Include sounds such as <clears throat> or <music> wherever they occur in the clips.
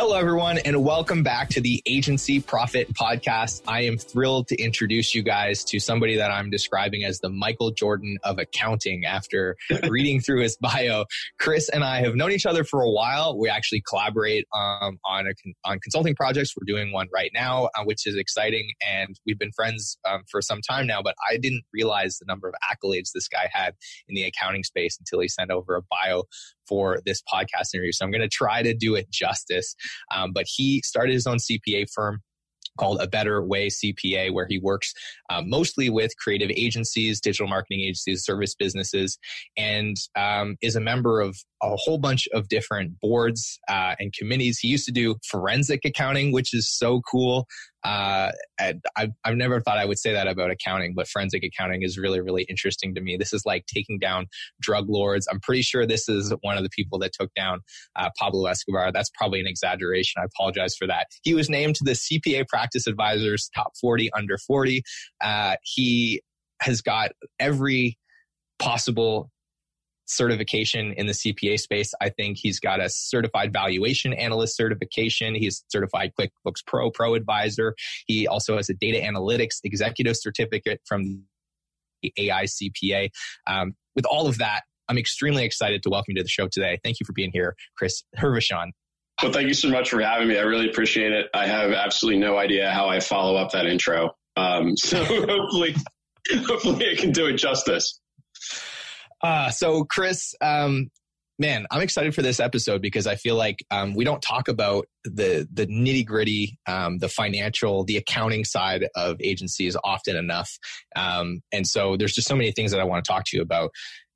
Hello, everyone, and welcome back to the Agency Profit Podcast. I am thrilled to introduce you guys to somebody that I'm describing as the Michael Jordan of accounting after <laughs> reading through his bio. Chris and I have known each other for a while. We actually collaborate um, on, a, on consulting projects. We're doing one right now, uh, which is exciting, and we've been friends um, for some time now, but I didn't realize the number of accolades this guy had in the accounting space until he sent over a bio for this podcast interview. So I'm going to try to do it justice. Um, but he started his own CPA firm called A Better Way CPA, where he works uh, mostly with creative agencies, digital marketing agencies, service businesses, and um, is a member of a whole bunch of different boards uh, and committees. He used to do forensic accounting, which is so cool. Uh, I've, I've never thought I would say that about accounting, but forensic accounting is really, really interesting to me. This is like taking down drug lords. I'm pretty sure this is one of the people that took down uh, Pablo Escobar. That's probably an exaggeration. I apologize for that. He was named to the CPA Practice Advisors Top 40 Under 40. Uh, he has got every possible certification in the CPA space. I think he's got a certified valuation analyst certification. He's certified QuickBooks Pro Pro Advisor. He also has a data analytics executive certificate from the AICPA. Um, with all of that, I'm extremely excited to welcome you to the show today. Thank you for being here, Chris Hervochon. Well, thank you so much for having me. I really appreciate it. I have absolutely no idea how I follow up that intro. Um, <laughs> so hopefully, hopefully I can do it justice. Uh, so, Chris, um, man, I'm excited for this episode because I feel like um, we don't talk about the the nitty gritty, um, the financial, the accounting side of agencies often enough. Um, and so, there's just so many things that I want to talk to you about.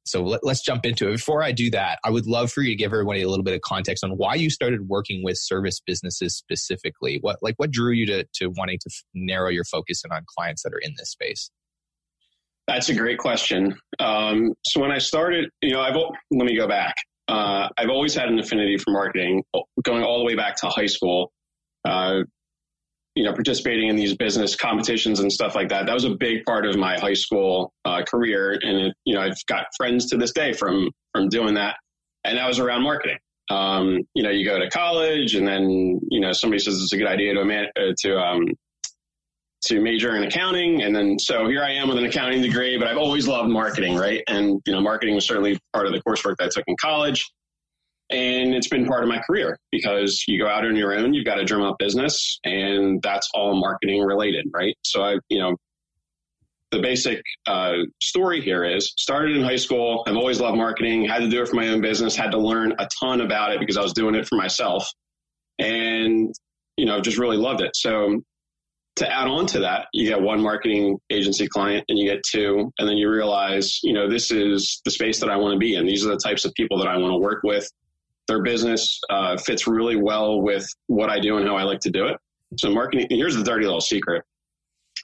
So let, us jump into it. Before I do that, I would love for you to give everybody a little bit of context on why you started working with service businesses specifically. What like what drew you to to wanting to narrow your focus in on clients that are in this space? That's a great question. Um, so when I started, you know, I've let me go back. Uh, I've always had an affinity for marketing, going all the way back to high school. Uh, you know, participating in these business competitions and stuff like that. That was a big part of my high school uh, career, and it, you know, I've got friends to this day from from doing that, and that was around marketing. Um, you know, you go to college, and then you know somebody says it's a good idea to uh, to um, to major in accounting. And then, so here I am with an accounting degree, but I've always loved marketing, right? And, you know, marketing was certainly part of the coursework that I took in college. And it's been part of my career because you go out on your own, you've got to drum up business, and that's all marketing related, right? So I, you know, the basic uh, story here is started in high school. I've always loved marketing, had to do it for my own business, had to learn a ton about it because I was doing it for myself. And, you know, just really loved it. So to add on to that, you get one marketing agency client and you get two, and then you realize, you know, this is the space that I want to be in. These are the types of people that I want to work with. Their business uh, fits really well with what I do and how I like to do it. So, marketing, here's the dirty little secret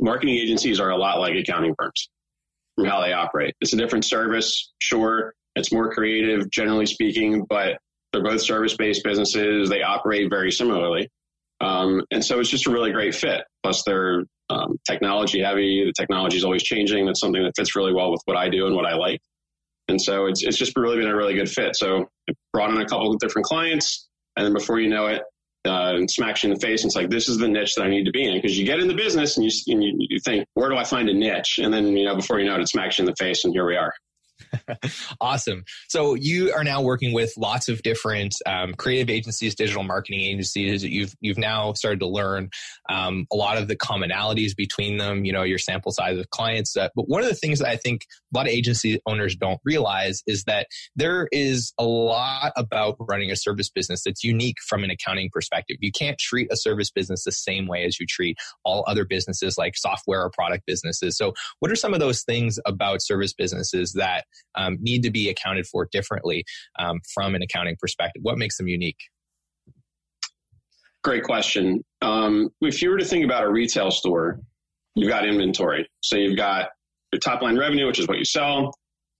marketing agencies are a lot like accounting firms from how they operate. It's a different service, sure. It's more creative, generally speaking, but they're both service based businesses. They operate very similarly. Um, and so it's just a really great fit. Plus, they're um, technology heavy. The technology is always changing. That's something that fits really well with what I do and what I like. And so it's it's just really been a really good fit. So I brought in a couple of different clients, and then before you know it, uh, smacks you in the face. And it's like this is the niche that I need to be in because you get in the business and you, and you you think where do I find a niche, and then you know before you know it, it smacks you in the face, and here we are. <laughs> awesome. So you are now working with lots of different um, creative agencies, digital marketing agencies. You've you've now started to learn um, a lot of the commonalities between them. You know your sample size of clients. Uh, but one of the things that I think a lot of agency owners don't realize is that there is a lot about running a service business that's unique from an accounting perspective. You can't treat a service business the same way as you treat all other businesses like software or product businesses. So, what are some of those things about service businesses that um, need to be accounted for differently um, from an accounting perspective? What makes them unique? Great question. Um, if you were to think about a retail store, you've got inventory. So you've got your top line revenue, which is what you sell.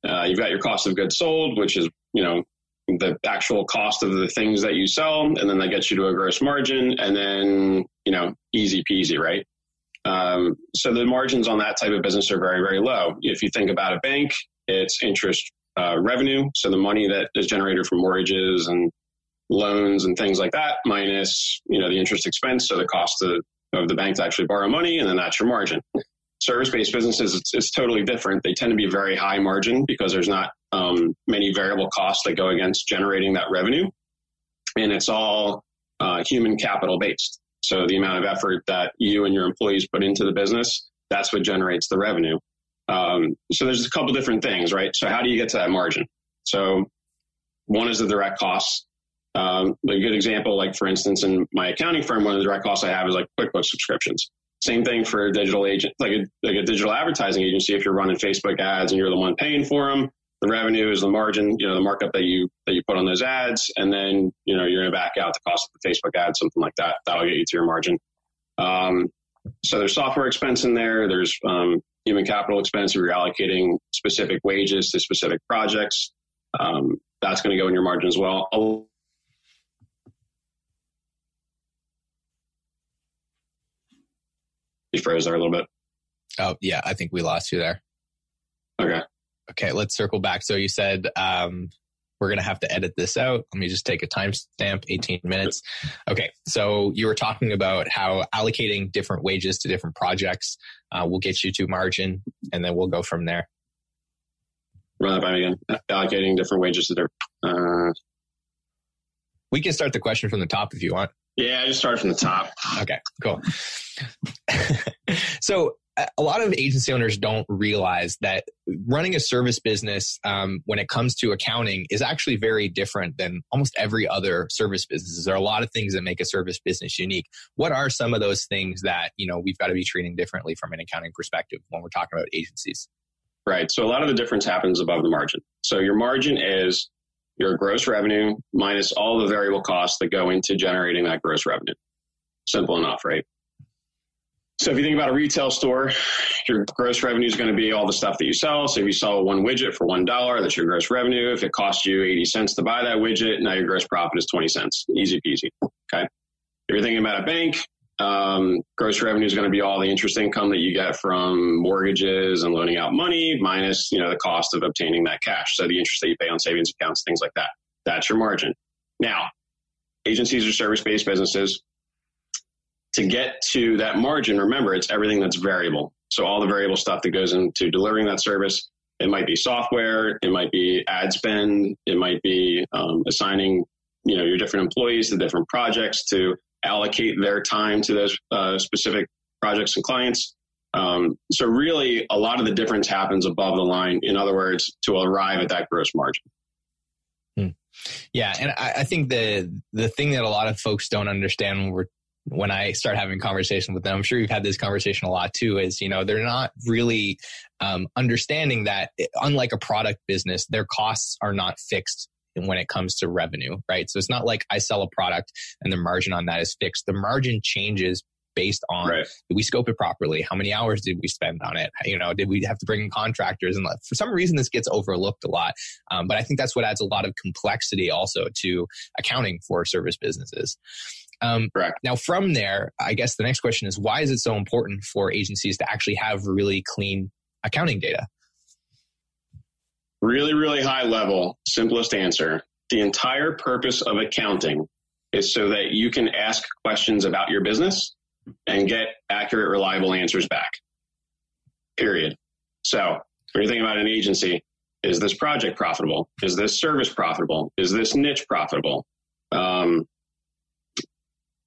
Uh, you've got your cost of goods sold, which is, you know, the actual cost of the things that you sell. And then that gets you to a gross margin and then, you know, easy peasy, right? Um, so the margins on that type of business are very, very low. If you think about a bank, it's interest uh, revenue. So the money that is generated from mortgages and loans and things like that, minus, you know, the interest expense. So the cost of, of the bank to actually borrow money, and then that's your margin service-based businesses, it's, it's, totally different. They tend to be very high margin because there's not um, many variable costs that go against generating that revenue, and it's all uh, human capital based. So the amount of effort that you and your employees put into the business, that's what generates the revenue. Um, so there's a couple different things, right? So how do you get to that margin? So one is the direct costs. Um, a good example, like for instance, in my accounting firm, one of the direct costs I have is like QuickBooks subscriptions. Same thing for a digital agent, like a, like a digital advertising agency. If you're running Facebook ads and you're the one paying for them, the revenue is the margin, you know, the markup that you that you put on those ads, and then you know you're going to back out the cost of the Facebook ad, something like that. That'll get you to your margin. Um, so there's software expense in there. There's um, human capital expense. If you're allocating specific wages to specific projects, um, that's going to go in your margin as well. You froze there a little bit. Oh, yeah. I think we lost you there. Okay. Okay. Let's circle back. So you said um, we're going to have to edit this out. Let me just take a timestamp 18 minutes. Okay. So you were talking about how allocating different wages to different projects uh, will get you to margin, and then we'll go from there. Run that by me again. Allocating different wages to different. Uh... We can start the question from the top if you want. Yeah, I just started from the top. Okay, cool. <laughs> so a lot of agency owners don't realize that running a service business um, when it comes to accounting is actually very different than almost every other service business there are a lot of things that make a service business unique what are some of those things that you know we've got to be treating differently from an accounting perspective when we're talking about agencies right so a lot of the difference happens above the margin so your margin is your gross revenue minus all the variable costs that go into generating that gross revenue. Simple enough, right? So if you think about a retail store, your gross revenue is going to be all the stuff that you sell. So if you sell one widget for one dollar, that's your gross revenue. If it costs you 80 cents to buy that widget, now your gross profit is 20 cents. Easy peasy. Okay. If you're thinking about a bank, um, gross revenue is going to be all the interest income that you get from mortgages and loaning out money minus, you know, the cost of obtaining that cash. So the interest that you pay on savings accounts, things like that. That's your margin. Now, agencies are service-based businesses. To get to that margin, remember, it's everything that's variable. So all the variable stuff that goes into delivering that service, it might be software, it might be ad spend, it might be um, assigning, you know, your different employees to different projects to allocate their time to those uh, specific projects and clients. Um, so really, a lot of the difference happens above the line. In other words, to arrive at that gross margin. Hmm. Yeah, and I, I, think the the thing that a lot of folks don't understand when we're when I start having conversation with them, I'm sure you've had this conversation a lot too. Is you know they're not really um, understanding that unlike a product business, their costs are not fixed when it comes to revenue, right? So it's not like I sell a product and the margin on that is fixed. The margin changes based on right. did we scope it properly? How many hours did we spend on it? You know, did we have to bring in contractors? And for some reason, this gets overlooked a lot. Um, but I think that's what adds a lot of complexity also to accounting for service businesses. Um, Correct. Now, from there, I guess the next question is why is it so important for agencies to actually have really clean accounting data? Really, really high level, simplest answer. The entire purpose of accounting is so that you can ask questions about your business and get accurate, reliable answers back. Period. So, when you're thinking about an agency, is this project profitable? Is this service profitable? Is this niche profitable? Um,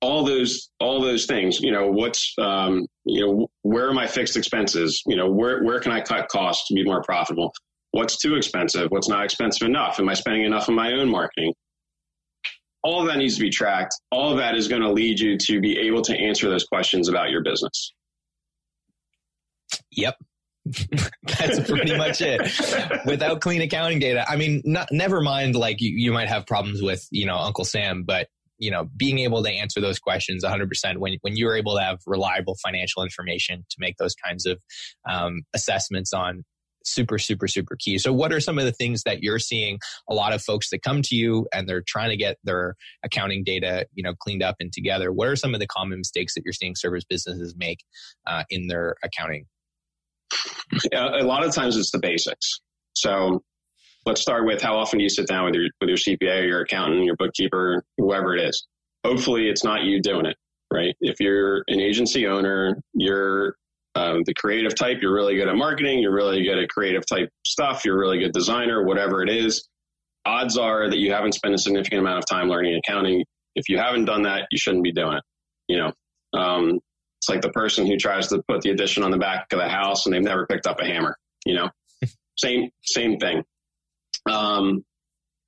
all those all those things. You know, what's um, you know where are my fixed expenses? You know, where where can I cut costs to be more profitable? What's too expensive? What's not expensive enough? Am I spending enough on my own marketing? All of that needs to be tracked. All of that is going to lead you to be able to answer those questions about your business. Yep. <laughs> That's pretty much it. Without clean accounting data, I mean, not, never mind like you, you might have problems with, you know, Uncle Sam, but you know, being able to answer those questions 100% when, when you're able to have reliable financial information to make those kinds of um, assessments on super super super key. So what are some of the things that you're seeing a lot of folks that come to you and they're trying to get their accounting data you know cleaned up and together? What are some of the common mistakes that you're seeing service businesses make uh, in their accounting? Yeah, a lot of times it's the basics. So let's start with how often do you sit down with your with your cpa your accountant your bookkeeper whoever it is? Hopefully it's not you doing it right? If you're an agency owner you're um, the creative type, you're really good at marketing, you're really good at creative type stuff, you're a really good designer, whatever it is. Odds are that you haven't spent a significant amount of time learning accounting. If you haven't done that, you shouldn't be doing it. You know, um, it's like the person who tries to put the addition on the back of the house and they've never picked up a hammer. You know, <laughs> same same thing. Um,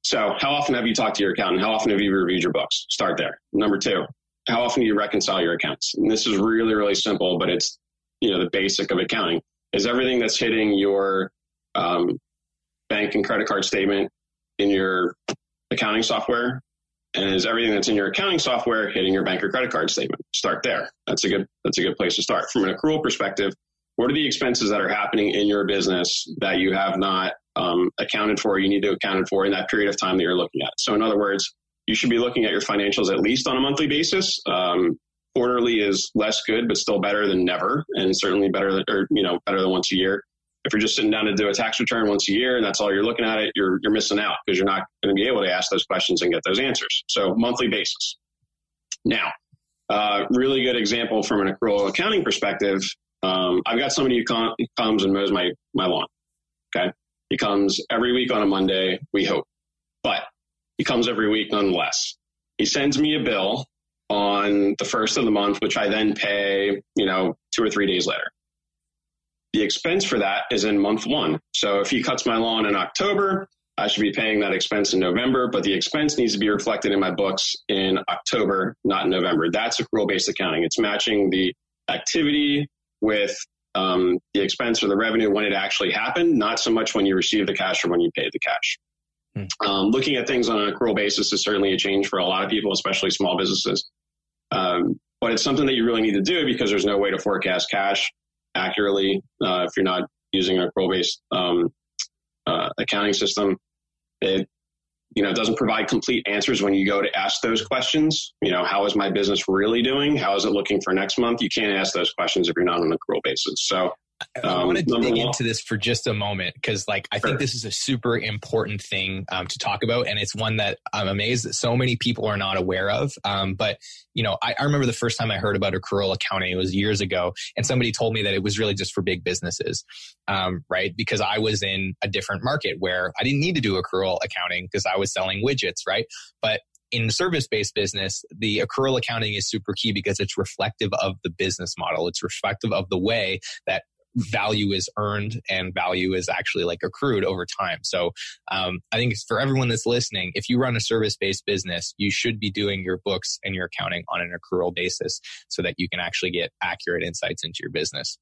so, how often have you talked to your accountant? How often have you reviewed your books? Start there. Number two, how often do you reconcile your accounts? And this is really, really simple, but it's you know the basic of accounting. Is everything that's hitting your um, bank and credit card statement in your accounting software? And is everything that's in your accounting software hitting your bank or credit card statement? Start there. That's a good that's a good place to start. From an accrual perspective what are the expenses that are happening in your business that you have not um, accounted for you need to account for in that period of time that you're looking at? So in other words you should be looking at your financials at least on a monthly basis. Um, quarterly is less good, but still better than never, and certainly better than, or you know, better than once a year. If you're just sitting down to do a tax return once a year and that's all you're looking at it, you're you're missing out because you're not going to be able to ask those questions and get those answers. So monthly basis. Now, uh, really good example from an accrual accounting perspective. Um, I've got somebody who com- comes and mows my my lawn. Okay, he comes every week on a Monday. We hope, but he comes every week nonetheless. He sends me a bill on the first of the month, which I then pay, you know, two or three days later. The expense for that is in month one. So if he cuts my lawn in October, I should be paying that expense in November, but the expense needs to be reflected in my books in October, not in November. That's accrual based accounting. It's matching the activity with um, the expense or the revenue when it actually happened, not so much when you receive the cash or when you paid the cash. Hmm. Um, looking at things on an accrual basis is certainly a change for a lot of people, especially small businesses. Um, but it's something that you really need to do because there's no way to forecast cash accurately uh, if you're not using an accrual based um, uh, accounting system. It you know doesn't provide complete answers when you go to ask those questions. You know, how is my business really doing? How is it looking for next month? You can't ask those questions if you're not on an accrual basis. So um, I want to dig into this for just a moment because, like, I sure. think this is a super important thing um, to talk about, and it's one that I'm amazed that so many people are not aware of. Um, but you know, I, I, remember the first time I heard about accrual accounting; it was years ago, and somebody told me that it was really just for big businesses, um, right? Because I was in a different market where I didn't need to do accrual accounting because I was selling widgets, right? But in service based business, the accrual accounting is super key because it's reflective of the business model. It's reflective of the way that value is earned and value is actually like accrued over time. So um, I think for everyone that's listening, if you run a service based business, you should be doing your books and your accounting on an accrual basis so that you can actually get accurate insights into your business.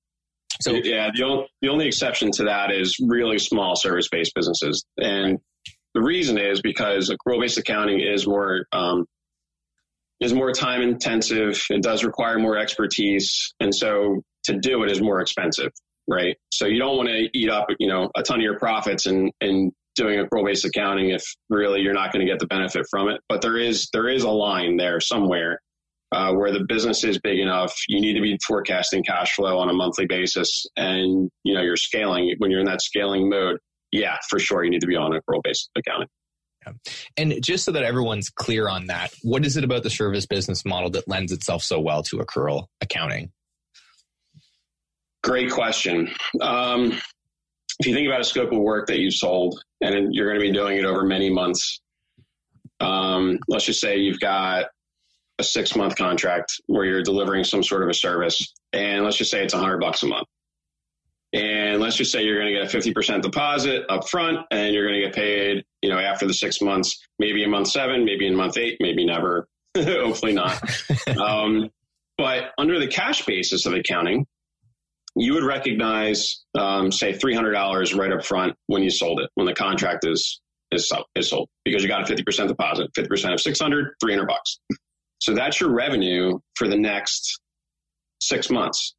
So yeah, the only, the only exception to that is really small service based businesses, and the reason is because accrual based accounting is more um, is more time intensive. It does require more expertise, and so to do it is more expensive, right? So you don't want to eat up, you know, a ton of your profits and and doing a accrual based accounting if really you're not going to get the benefit from it. But there is there is a line there somewhere uh, where the business is big enough. You need to be forecasting cash flow on a monthly basis, and you know you're scaling when you're in that scaling mode. Yeah, for sure, you need to be on a accrual based accounting. Yeah. And just so that everyone's clear on that, what is it about the service business model that lends itself so well to accrual accounting? Great question. Um, if you think about a scope of work that you've sold and you're going to be doing it over many months, um, let's just say you've got a six month contract where you're delivering some sort of a service, and let's just say it's a hundred bucks a month. And let's just say you're going to get a 50% deposit up front and you're going to get paid, you know, after the six months, maybe in month seven, maybe in month eight, maybe never, <laughs> hopefully not. <laughs> um, but under the cash basis of accounting, you would recognize, um, say, $300 right up front when you sold it, when the contract is, is, sold, is sold because you got a 50% deposit, 50% of 600, 300 bucks. So that's your revenue for the next six months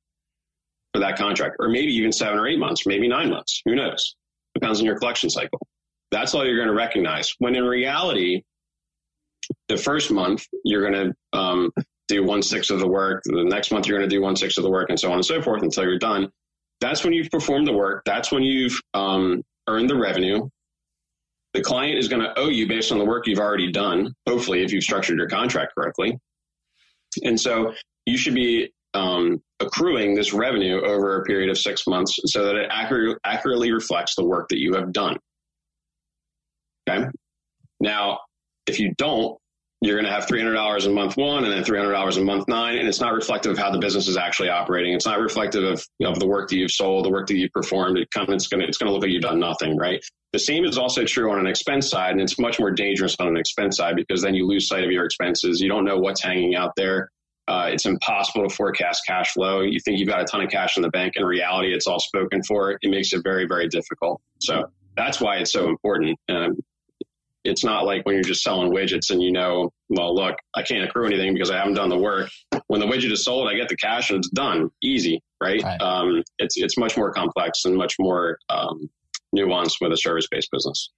for that contract, or maybe even seven or eight months, maybe nine months. Who knows? Depends on your collection cycle. That's all you're going to recognize. When in reality, the first month you're going to um, do one sixth of the work. The next month you're going to do one sixth of the work, and so on and so forth until you're done. That's when you've performed the work. That's when you've um, earned the revenue. The client is going to owe you based on the work you've already done. Hopefully, if you've structured your contract correctly, and so you should be um, accruing this revenue over a period of six months so that it accurate, accurately reflects the work that you have done. Okay. Now, if you don't, you're going to have $300 in month one and then $300 in month nine. And it's not reflective of how the business is actually operating. It's not reflective of, you know, of the work that you've sold, the work that you've performed. It of, it's going to, it's going to look like you've done nothing, right? The same is also true on an expense side. And it's much more dangerous on an expense side because then you lose sight of your expenses. You don't know what's hanging out there. Uh, it's impossible to forecast cash flow. You think you've got a ton of cash in the bank. In reality, it's all spoken for. It makes it very, very difficult. So that's why it's so important. Um, it's not like when you're just selling widgets and you know, well, look, I can't accrue anything because I haven't done the work. When the widget is sold, I get the cash and it's done, easy, right? right. Um, it's it's much more complex and much more um, nuanced with a service based business.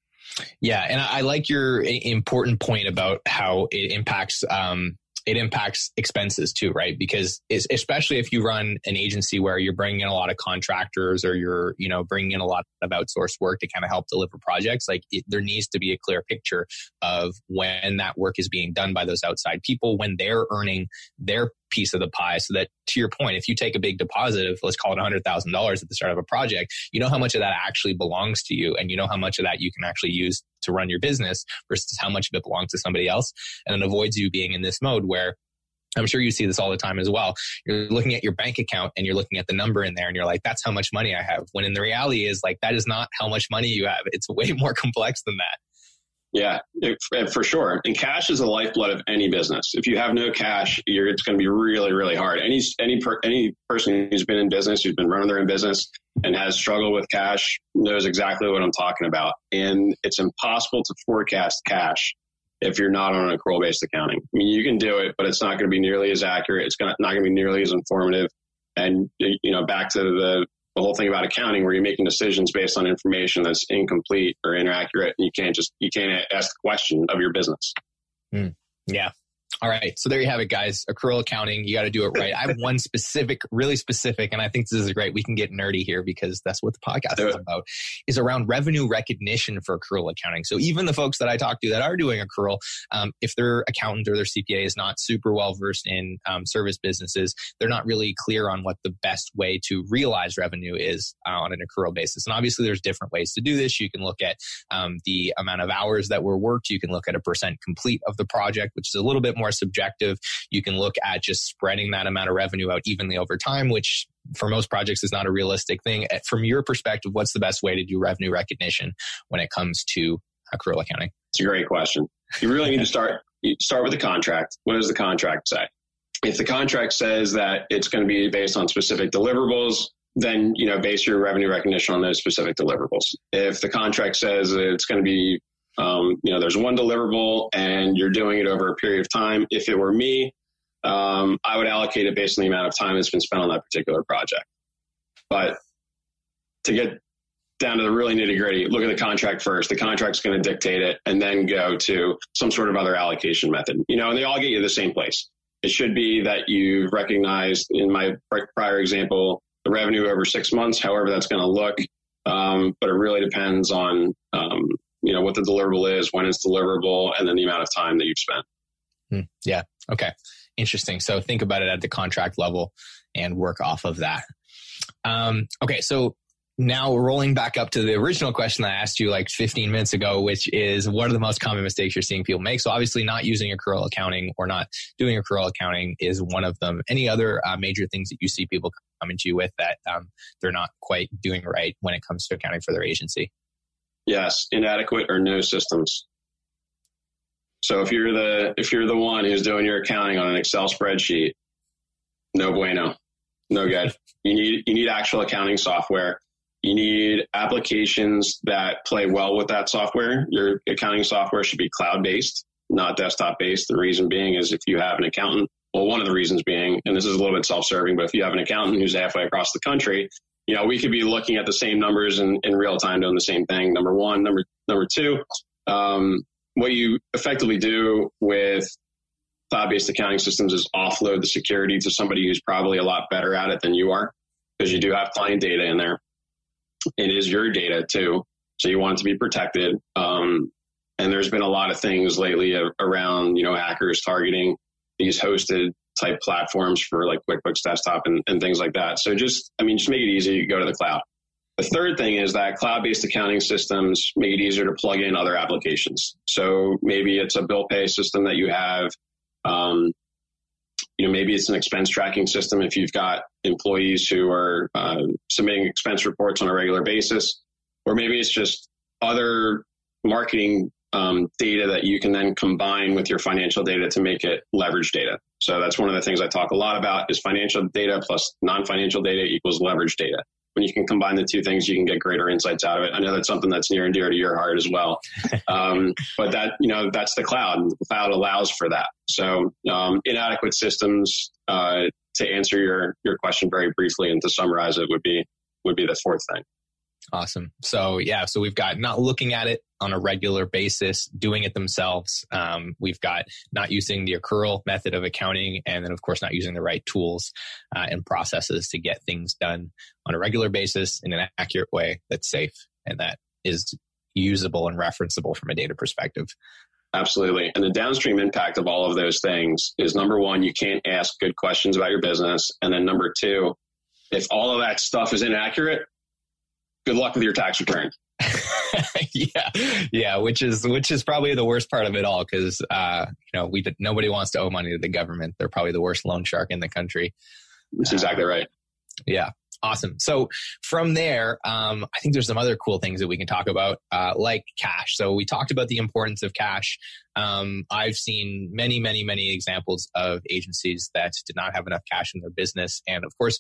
Yeah, and I like your important point about how it impacts um, it impacts expenses too, right? Because especially if you run an agency where you're bringing in a lot of contractors or you're, you know, bringing in a lot of outsourced work to kind of help deliver projects, like it, there needs to be a clear picture of when that work is being done by those outside people, when they're earning their piece of the pie so that to your point if you take a big deposit of let's call it $100000 at the start of a project you know how much of that actually belongs to you and you know how much of that you can actually use to run your business versus how much of it belongs to somebody else and it avoids you being in this mode where I'm sure you see this all the time as well. You're looking at your bank account and you're looking at the number in there and you're like, that's how much money I have. When in the reality is like, that is not how much money you have. It's way <laughs> more complex than that. Yeah, for sure. And cash is the lifeblood of any business. If you have no cash, it's going to be really, really hard. Any any per, any person who's been in business, who's been running their own business, and has struggled with cash knows exactly what I'm talking about. And it's impossible to forecast cash if you're not on accrual based accounting. I mean, you can do it, but it's not going to be nearly as accurate. It's not going to be nearly as informative. And you know, back to the the whole thing about accounting where you're making decisions based on information that's incomplete or inaccurate. And you can't just you can't ask the question of your business. Mm, yeah all right. So there you have it, guys. Accrual accounting. You got to do it right. I have one <laughs> specific, really specific, and I think this is great. We can get nerdy here because that's what the podcast is about, is around revenue recognition for accrual accounting. So even the folks that I talk to that are doing accrual, um, if their accountant or their CPA is not super well versed in um, service businesses, they're not really clear on what the best way to realize revenue is uh, on an accrual basis. And obviously, there's different ways to do this. You can look at um, the amount of hours that were worked. You can look at a percent complete of the project, which is a little bit more subjective. You can look at just spreading that amount of revenue out evenly over time, which for most projects is not a realistic thing. Eh, from your perspective, what's the best way to do revenue recognition when it comes to accrual accounting? It's a great question. You really need to start start with the contract. What does the contract say? If the contract says that it's going to be based on specific deliverables, then you know base your revenue recognition on those specific deliverables. If the contract says it's going to be um, you know, there's one deliverable and you're doing it over a period of time. If it were me, um, I would allocate it based on the amount of time that's been spent on that particular project. But to get down to the really nitty gritty, look at the contract first. The contract's going to dictate it and then go to some sort of other allocation method, you know, and they all get you the same place. It should be that you've recognized in my prior example, the revenue over six months, however that's going to look. Um, but it really depends on um, you know what the deliverable is, when it's deliverable, and then the amount of time that you've spent. Hmm. Yeah. Okay. Interesting. So think about it at the contract level and work off of that. Um, okay. So now rolling back up to the original question I asked you like 15 minutes ago, which is what are the most common mistakes you're seeing people make? So obviously not using accrual accounting or not doing accrual accounting is one of them. Any other uh, major things that you see people coming to you with that um, they're not quite doing right when it comes to accounting for their agency? Yes, inadequate or no systems. So if you're the if you're the one who's doing your accounting on an Excel spreadsheet, no bueno, no good. You need you need actual accounting software. You need applications that play well with that software. Your accounting software should be cloud based, not desktop based. The reason being is if you have an accountant, well, one of the reasons being, and this is a little bit self serving, but if you have an accountant who's halfway across the country, you know, we could be looking at the same numbers in, in real time doing the same thing. Number one, number number two, um, what you effectively do with cloud-based accounting systems is offload the security to somebody who's probably a lot better at it than you are because you do have client data in there. It is your data too, so you want it to be protected. Um, and there's been a lot of things lately around, you know, hackers targeting these hosted type platforms for like QuickBooks Desktop and, and things like that. So just, I mean, just make it easy. To go to the cloud. The third thing is that cloud-based accounting systems make it easier to plug in other applications. So maybe it's a bill pay system that you have. Um, you know, maybe it's an expense tracking system if you've got employees who are uh, submitting expense reports on a regular basis, or maybe it's just other marketing um, data that you can then combine with your financial data to make it leverage data. So that's one of the things I talk a lot about is financial data plus non-financial data equals leverage data when you can combine the two things, you can get greater insights out of it. I know that's something that's near and dear to your heart as well. <laughs> Um, but that, you know, that's the cloud. The cloud allows for that. So, um, inadequate systems, uh, to answer your, your question very briefly and to summarize it would be, would be the fourth thing. Awesome. So yeah, so we've got not looking at it on a regular basis, doing it themselves. Um, we've got not using the accrual method of accounting, and then of course not using the right tools uh, and processes to get things done on a regular basis in an accurate way that's safe and that is usable and referenceable from a data perspective. Absolutely. And the downstream impact of all of those things is number one, you can't ask good questions about your business. And then number two, if all of that stuff is inaccurate, good luck with your tax return. <laughs> yeah, yeah, which is which is probably the worst part of it all because uh, you know we nobody wants to owe money to the government. They're probably the worst loan shark in the country. That's exactly right. Yeah. Awesome. So from there, um, I think there's some other cool things that we can talk about, uh, like cash. So we talked about the importance of cash. Um, I've seen many, many, many examples of agencies that did not have enough cash in their business. And of course,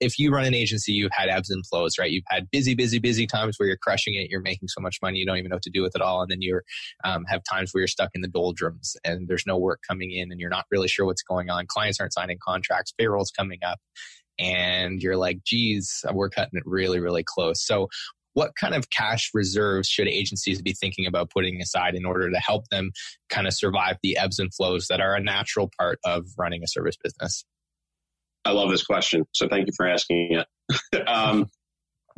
if you run an agency, you've had ebbs and flows, right? You've had busy, busy, busy times where you're crushing it. You're making so much money. You don't even know what to do with it all. And then you um, have times where you're stuck in the doldrums and there's no work coming in and you're not really sure what's going on. Clients aren't signing contracts. Payroll's coming up and you're like, geez, we're cutting it really, really close. So, what kind of cash reserves should agencies be thinking about putting aside in order to help them kind of survive the ebbs and flows that are a natural part of running a service business? I love this question. So, thank you for asking it. <laughs> um,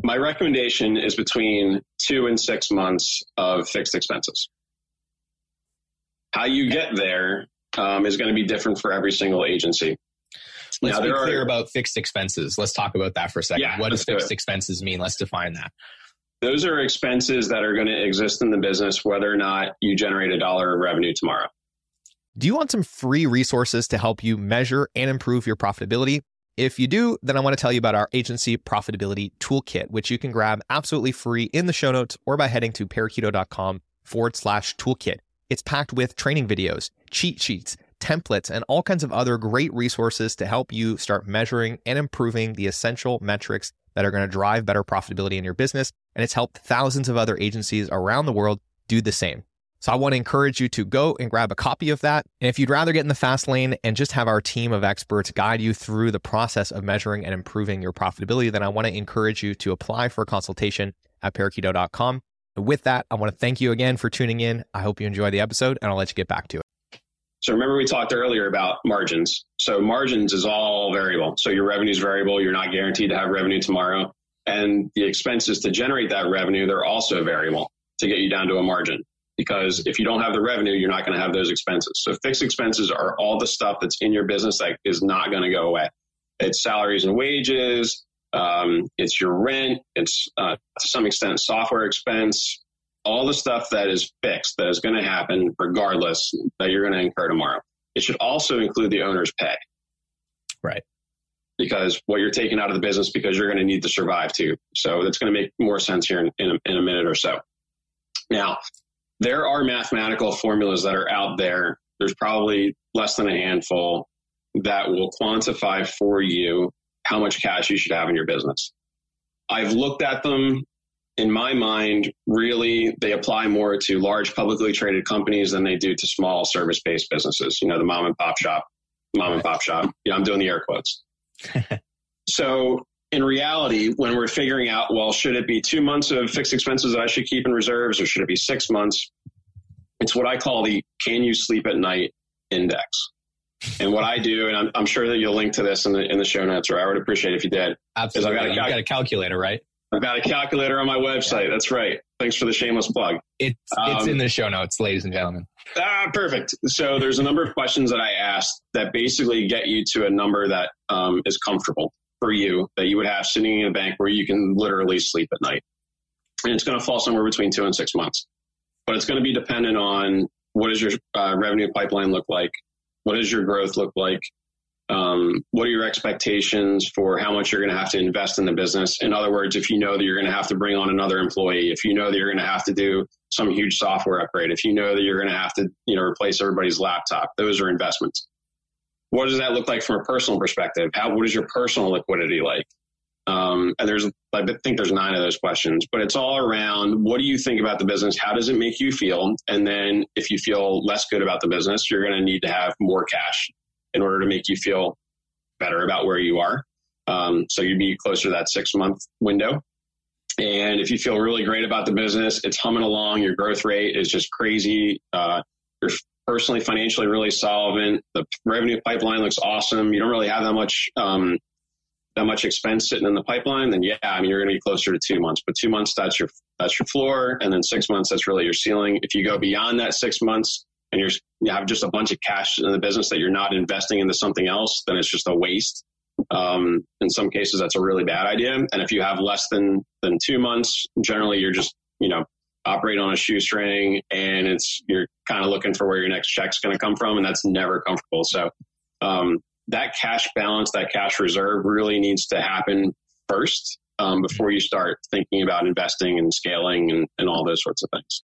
my recommendation is between two and six months of fixed expenses. How you get there um, is going to be different for every single agency. Let's be clear are, about fixed expenses. Let's talk about that for a second. Yeah, what does fixed expenses mean? Let's define that. Those are expenses that are going to exist in the business whether or not you generate a dollar of revenue tomorrow. Do you want some free resources to help you measure and improve your profitability? If you do, then I want to tell you about our agency profitability toolkit, which you can grab absolutely free in the show notes or by heading to parakeeto.com forward slash toolkit. It's packed with training videos, cheat sheets, templates, and all kinds of other great resources to help you start measuring and improving the essential metrics that are going to drive better profitability in your business. And it's helped thousands of other agencies around the world do the same. So I want to encourage you to go and grab a copy of that. And if you'd rather get in the fast lane and just have our team of experts guide you through the process of measuring and improving your profitability, then I want to encourage you to apply for a consultation at parakeeto.com. With that, I want to thank you again for tuning in. I hope you enjoy the episode and I'll let you get back to it. So remember we talked earlier about margins. So margins is all variable. So your revenue is variable. You're not guaranteed to have revenue tomorrow. And the expenses to generate that revenue, they're also variable to get you down to a margin. Because if you don't have the revenue, you're not going to have those expenses. So fixed expenses are all the stuff that's in your business that is not going to go away. It's salaries and wages, Um, it's your rent. It's uh, to some extent software expense. All the stuff that is fixed that is going to happen regardless that you're going to incur tomorrow. It should also include the owner's pay. Right. Because what you're taking out of the business because you're going to need to survive too. So that's going to make more sense here in, in, a, in a minute or so. Now, there are mathematical formulas that are out there. There's probably less than a handful that will quantify for you how much cash you should have in your business. I've looked at them. In my mind, really, they apply more to large publicly traded companies than they do to small service based businesses. You know, the mom and pop shop, mom and pop shop. Yeah, I'm doing the air quotes. <laughs> so, in reality, when we're figuring out, well, should it be two months of fixed expenses that I should keep in reserves or should it be six months? It's what I call the can you sleep at night index. And what I do, and I'm, I'm, sure that you'll link to this in the in the show notes, or I would appreciate if you did. Absolutely, I've got, a, cal- got a calculator, right? I've got a calculator on my website. That's right. Thanks for the shameless plug. It's um, it's in the show notes, ladies and gentlemen. Ah, perfect. So there's a number of questions that I asked that basically get you to a number that um, is comfortable for you that you would have sitting in a bank where you can literally sleep at night, and it's going to fall somewhere between two and six months. But it's going to be dependent on what does your uh, revenue pipeline look like what does your growth look like? Um, what are your expectations for how much you're going to have to invest in the business? In other words, if you know that you're going to have to bring on another employee, if you know that you're going to have to do some huge software upgrade, if you know that you're going to have to, you know, replace everybody's laptop, those are investments. What does that look like from a personal perspective? How, what is your personal liquidity like? Um, and there's, I think there's nine of those questions, but it's all around what do you think about the business? How does it make you feel? And then if you feel less good about the business, you're going to need to have more cash in order to make you feel better about where you are. Um, so you'd be closer to that six month window. And if you feel really great about the business, it's humming along, your growth rate is just crazy. Uh, you're personally, financially really solvent. The revenue pipeline looks awesome. You don't really have that much um, that much expense sitting in the pipeline, then yeah, I mean you're going to be closer to two months. But two months that's your that's your floor, and then six months that's really your ceiling. If you go beyond that six months and you're you have just a bunch of cash in the business that you're not investing into something else, then it's just a waste. Um, in some cases, that's a really bad idea. And if you have less than than two months, generally you're just you know operate on a shoestring, and it's you're kind of looking for where your next check's going to come from, and that's never comfortable. So um, that cash balance, that cash reserve really needs to happen first um, before you start thinking about investing and scaling and, and all those sorts of things.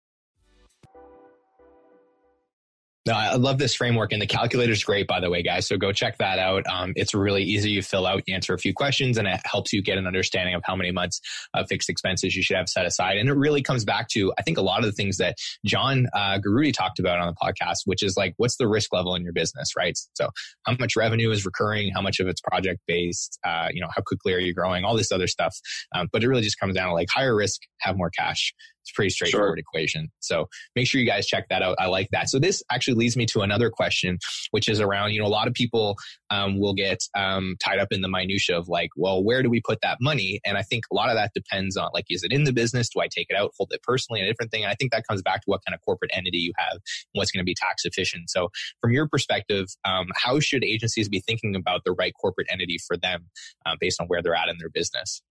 No, I love this framework, and the calculator is great, by the way, guys. So go check that out. Um, it's really easy. You fill out, you answer a few questions, and it helps you get an understanding of how many months of fixed expenses you should have set aside. And it really comes back to, I think, a lot of the things that John uh, Garudi talked about on the podcast, which is like, what's the risk level in your business, right? So how much revenue is recurring? How much of it's project based? Uh, you know, how quickly are you growing? All this other stuff. Um, but it really just comes down to like higher risk, have more cash. It's a pretty straightforward sure. equation. So make sure you guys check that out. I like that. So this actually leads me to another question, which is around, you know, a lot of people um, will get um, tied up in the minutia of like, well, where do we put that money? And I think a lot of that depends on like, is it in the business? Do I take it out, hold it personally, a different thing? And I think that comes back to what kind of corporate entity you have and what's going to be tax efficient. So from your perspective, um, how should agencies be thinking about the right corporate entity for them uh, based on where they're at in their business?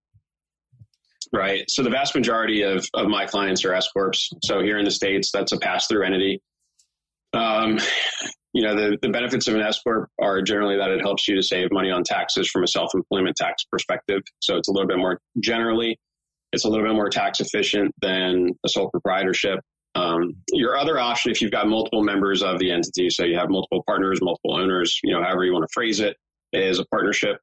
Right. So the vast majority of, of my clients are S corps. So here in the states, that's a pass through entity. Um, you know, the, the benefits of an S corp are generally that it helps you to save money on taxes from a self employment tax perspective. So it's a little bit more generally, it's a little bit more tax efficient than a sole proprietorship. Um, your other option, if you've got multiple members of the entity, so you have multiple partners, multiple owners, you know, however you want to phrase it, is a partnership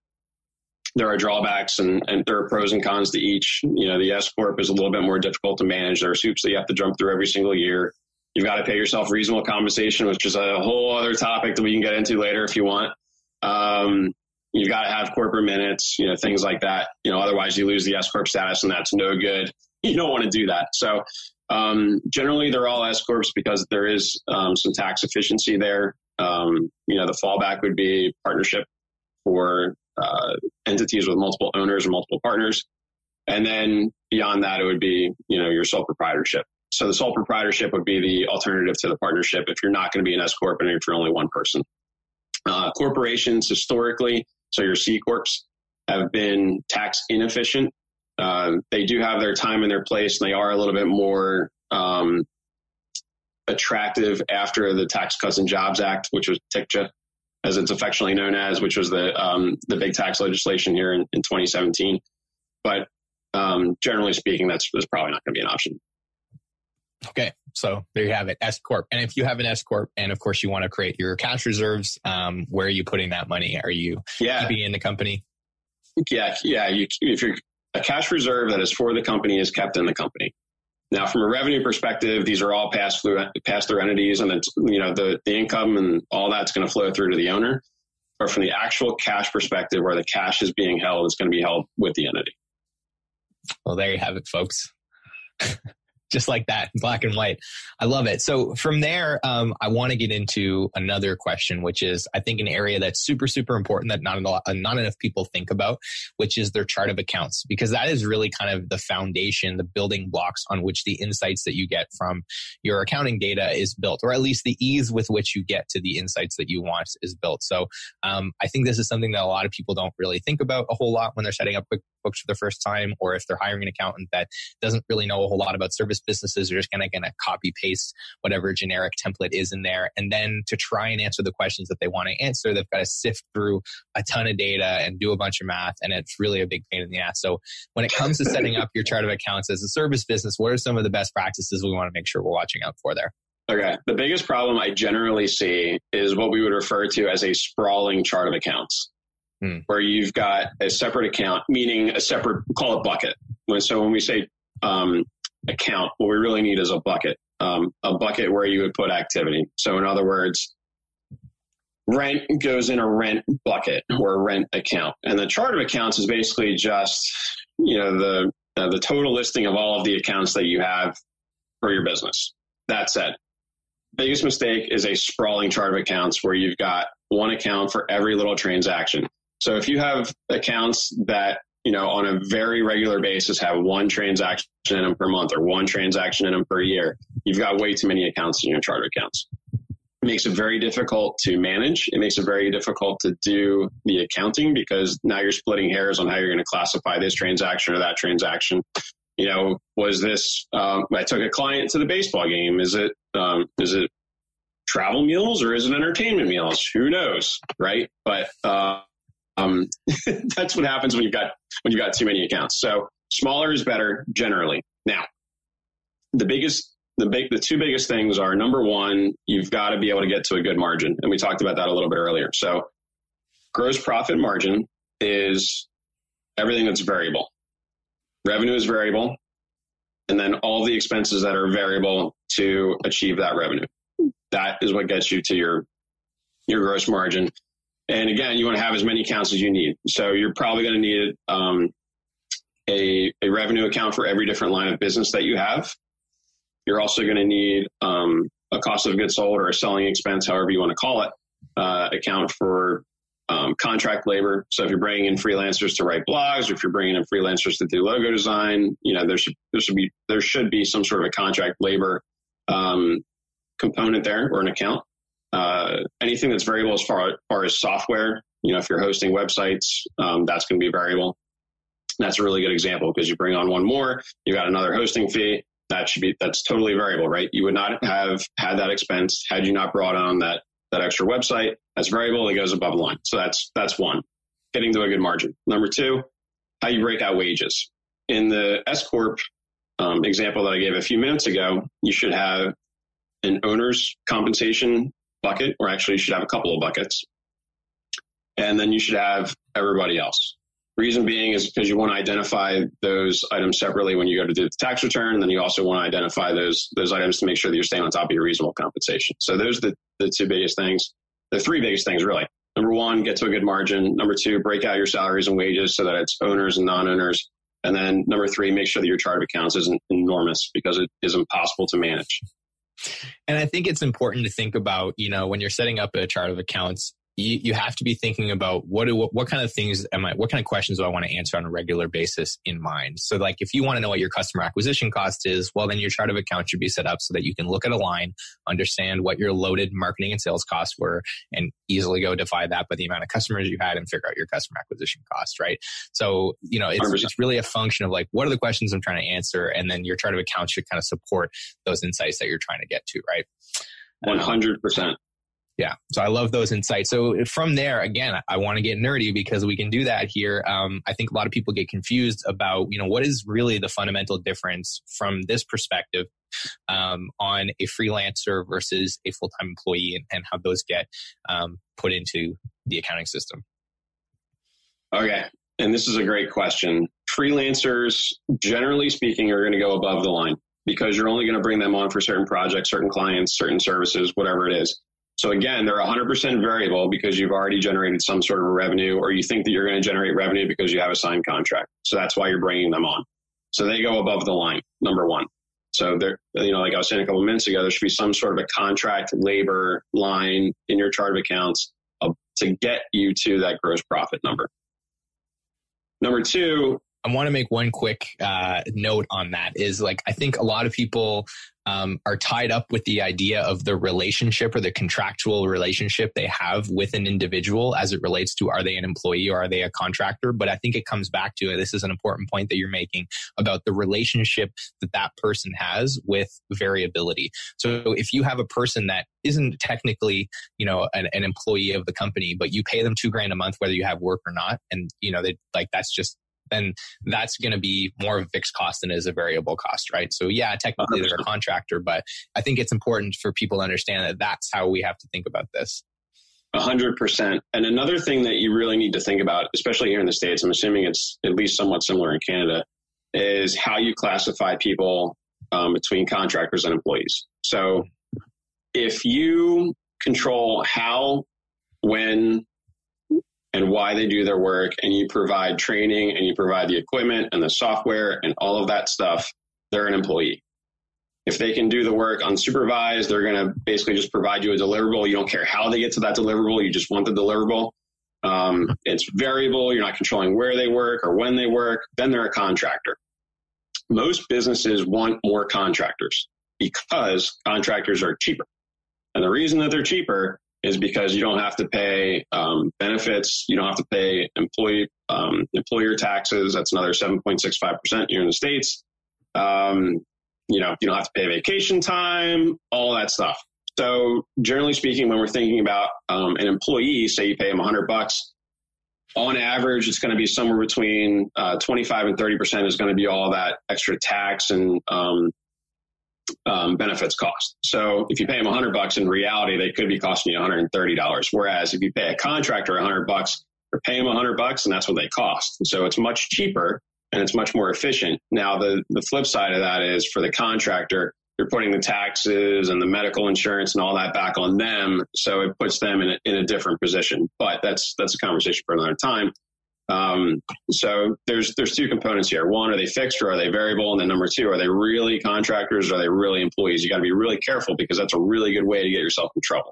there are drawbacks and, and there are pros and cons to each. You know, the S corp is a little bit more difficult to manage. There are hoops that you have to jump through every single year. You've got to pay yourself reasonable compensation, which is a whole other topic that we can get into later if you want. Um, you've got to have corporate minutes, you know, things like that. You know, otherwise you lose the S corp status, and that's no good. You don't want to do that. So um, generally, they're all S corps because there is um, some tax efficiency there. Um, you know, the fallback would be partnership for uh, entities with multiple owners or multiple partners. And then beyond that, it would be, you know, your sole proprietorship. So the sole proprietorship would be the alternative to the partnership if you're not going to be an S corp and if you're only one person. Uh, corporations historically, so your C corps, have been tax inefficient. Uh, they do have their time and their place, and they are a little bit more um, attractive after the Tax Cuts and Jobs Act, which was TICJA, as it's affectionately known as, which was the um, the big tax legislation here in, in 2017. But um, generally speaking, that's, that's probably not going to be an option. Okay, so there you have it, S corp. And if you have an S corp, and of course you want to create your cash reserves, um, where are you putting that money? Are you yeah. keeping in the company? Yeah, yeah. You, if you're a cash reserve that is for the company is kept in the company. Now, from a revenue perspective, these are all pass through entities, and it's you know the the income and all that's going to flow through to the owner. But from the actual cash perspective, where the cash is being held, it's going to be held with the entity. Well, there you have it, folks. <laughs> just like that, black and white. I love it. So from there, um, I want to get into another question, which is I think an area that's super, super important that not lot, not enough people think about, which is their chart of accounts, because that is really kind of the foundation, the building blocks on which the insights that you get from your accounting data is built, or at least the ease with which you get to the insights that you want is built. So um, I think this is something that a lot of people don't really think about a whole lot when they're setting up QuickBooks for the first time, or if they're hiring an accountant that doesn't really know a whole lot about service businesses are just going to going to copy paste whatever generic template is in there, and then to try and answer the questions that they want to answer, they've got to sift through a ton of data and do a bunch of math, and it's really a big pain in the ass. So when it comes to setting up your chart of accounts as a service business, what are some of the best practices we want to make sure we're watching out for there? Okay. The biggest problem I generally see is what we would refer to as a sprawling chart of accounts, hmm. where you've got a separate account, meaning a separate, call it bucket. So when we say um, account. What we really need is a bucket, um, a bucket where you would put activity. So in other words, rent goes in a rent bucket or a rent account. And the chart of accounts is basically just, you know, the, uh, the total listing of all of the accounts that you have for your business. That said, biggest mistake is a sprawling chart of accounts where you've got one account for every little transaction. So if you have accounts that you know, on a very regular basis have one transaction in them per month or one transaction in them per year, you've got way too many accounts in your chart of accounts. It makes it very difficult to manage. It makes it very difficult to do the accounting because now you're splitting hairs on how you're going to classify this transaction or that transaction. You know, was this? Um, I took a client to the baseball game. Is it? Um, is it travel meals or is it entertainment meals? Who knows, right? But uh, um, <laughs> that's what happens when you've got when you've got too many accounts. So smaller is better generally. Now, the biggest the big the two biggest things are number one, you've got to be able to get to a good margin, and we talked about that a little bit earlier. So gross profit margin is everything that's variable. Revenue is variable, and then all the expenses that are variable to achieve that revenue. That is what gets you to your your gross margin. And again, you want to have as many accounts as you need. So you're probably going to need um, a, a revenue account for every different line of business that you have. You're also going to need um, a cost of goods sold or a selling expense, however you want to call it, uh, account for um, contract labor. So if you're bringing in freelancers to write blogs, or if you're bringing in freelancers to do logo design, you know there should there should be there should be some sort of a contract labor um, component there or an account. Uh, anything that's variable as far, as far as software, you know, if you're hosting websites, um, that's going to be variable. That's a really good example because you bring on one more, you got another hosting fee. That should be that's totally variable, right? You would not have had that expense had you not brought on that that extra website. That's variable. It goes above the line. So that's that's one. Getting to a good margin. Number two, how you break out wages. In the S corp um, example that I gave a few minutes ago, you should have an owner's compensation bucket, or actually you should have a couple of buckets. And then you should have everybody else. Reason being is because you want to identify those items separately when you go to do the tax return. And then you also want to identify those those items to make sure that you're staying on top of your reasonable compensation. So those are the, the two biggest things. The three biggest things really. Number one, get to a good margin. Number two, break out your salaries and wages so that it's owners and non-owners. And then number three, make sure that your chart of accounts isn't enormous because it is impossible to manage. And I think it's important to think about, you know, when you're setting up a chart of accounts, you, you have to be thinking about what do what, what kind of things am I what kind of questions do I want to answer on a regular basis in mind. So like if you want to know what your customer acquisition cost is, well then your chart of account should be set up so that you can look at a line, understand what your loaded marketing and sales costs were, and easily go divide that by the amount of customers you had and figure out your customer acquisition cost, right? So you know it's it's really a function of like what are the questions I'm trying to answer, and then your chart of account should kind of support those insights that you're trying to get to, right? One hundred percent. Yeah. So I love those insights. So from there, again, I want to get nerdy because we can do that here. Um, I think a lot of people get confused about, you know, what is really the fundamental difference from this perspective um, on a freelancer versus a full time employee and, and, how those get um, put into the accounting system. Okay. And this is a great question. Freelancers, generally speaking, are going to go above the line because you're only going to bring them on for certain projects, certain clients, certain services, whatever it is. So again, they're 100% variable because you've already generated some sort of revenue or you think that you're going to generate revenue because you have a signed contract. So that's why you're bringing them on. So they go above the line, number one. So there, you know, like I was saying a couple of minutes ago, there should be some sort of a contract labor line in your chart of accounts uh, to get you to that gross profit number. Number two, I want to make one quick uh, note on that is like I think a lot of people um, are tied up with the idea of the relationship or the contractual relationship they have with an individual as it relates to are they an employee or are they a contractor. But I think it comes back to this is an important point that you're making about the relationship that that person has with variability. So if you have a person that isn't technically, you know, an, an employee of the company, but you pay them two grand a month whether you have work or not, and you know, they like that's just then that's going to be more of a fixed cost than is a variable cost, right? So yeah, technically they're a contractor, but I think it's important for people to understand that that's how we have to think about this. A hundred percent. And another thing that you really need to think about, especially here in the States, I'm assuming it's at least somewhat similar in Canada, is how you classify people um, between contractors and employees. So if you control how, when, and why they do their work and you provide training and you provide the equipment and the software and all of that stuff, they're an employee. If they can do the work unsupervised, they're going to basically just provide you a deliverable. You don't care how they get to that deliverable. You just want the deliverable. Um, it's variable. You're not controlling where they work or when they work. Then they're a contractor. Most businesses want more contractors because contractors are cheaper. And the reason that they're cheaper is because you don't have to pay um, benefits, you don't have to pay employee um, employer taxes. That's another seven point six five percent here in the states. Um, you know, you don't have to pay vacation time, all that stuff. So, generally speaking, when we're thinking about um, an employee, say you pay them hundred bucks, on average, it's going to be somewhere between uh, 25 and 30 percent is going to be all that extra tax and um, benefits cost. So if you pay them 100 bucks, in reality, they could be costing you $130. Whereas if you pay a contractor 100 bucks, you're paying them 100 bucks, and that's what they cost. So it's much cheaper and it's much more efficient. Now the the flip side of that is for the contractor, you're putting the taxes and the medical insurance and all that back on them, so it puts them in a, in a different position. But that's that's a conversation for another time. Um, so there's there's two components here. One, are they fixed or are they variable? And then number two, are they really contractors or are they really employees? You got to be really careful because that's a really good way to get yourself in trouble.